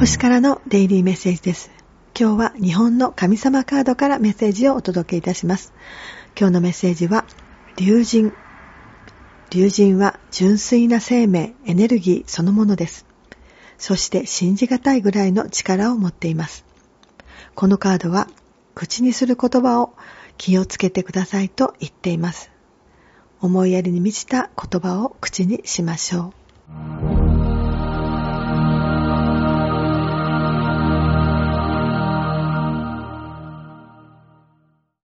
星からのデイリーメッセージです。今日は日本の神様カードからメッセージをお届けいたします。今日のメッセージは、竜神。竜神は純粋な生命、エネルギーそのものです。そして信じがたいぐらいの力を持っています。このカードは、口にする言葉を気をつけてくださいと言っています。思いやりに満ちた言葉を口にしましょう。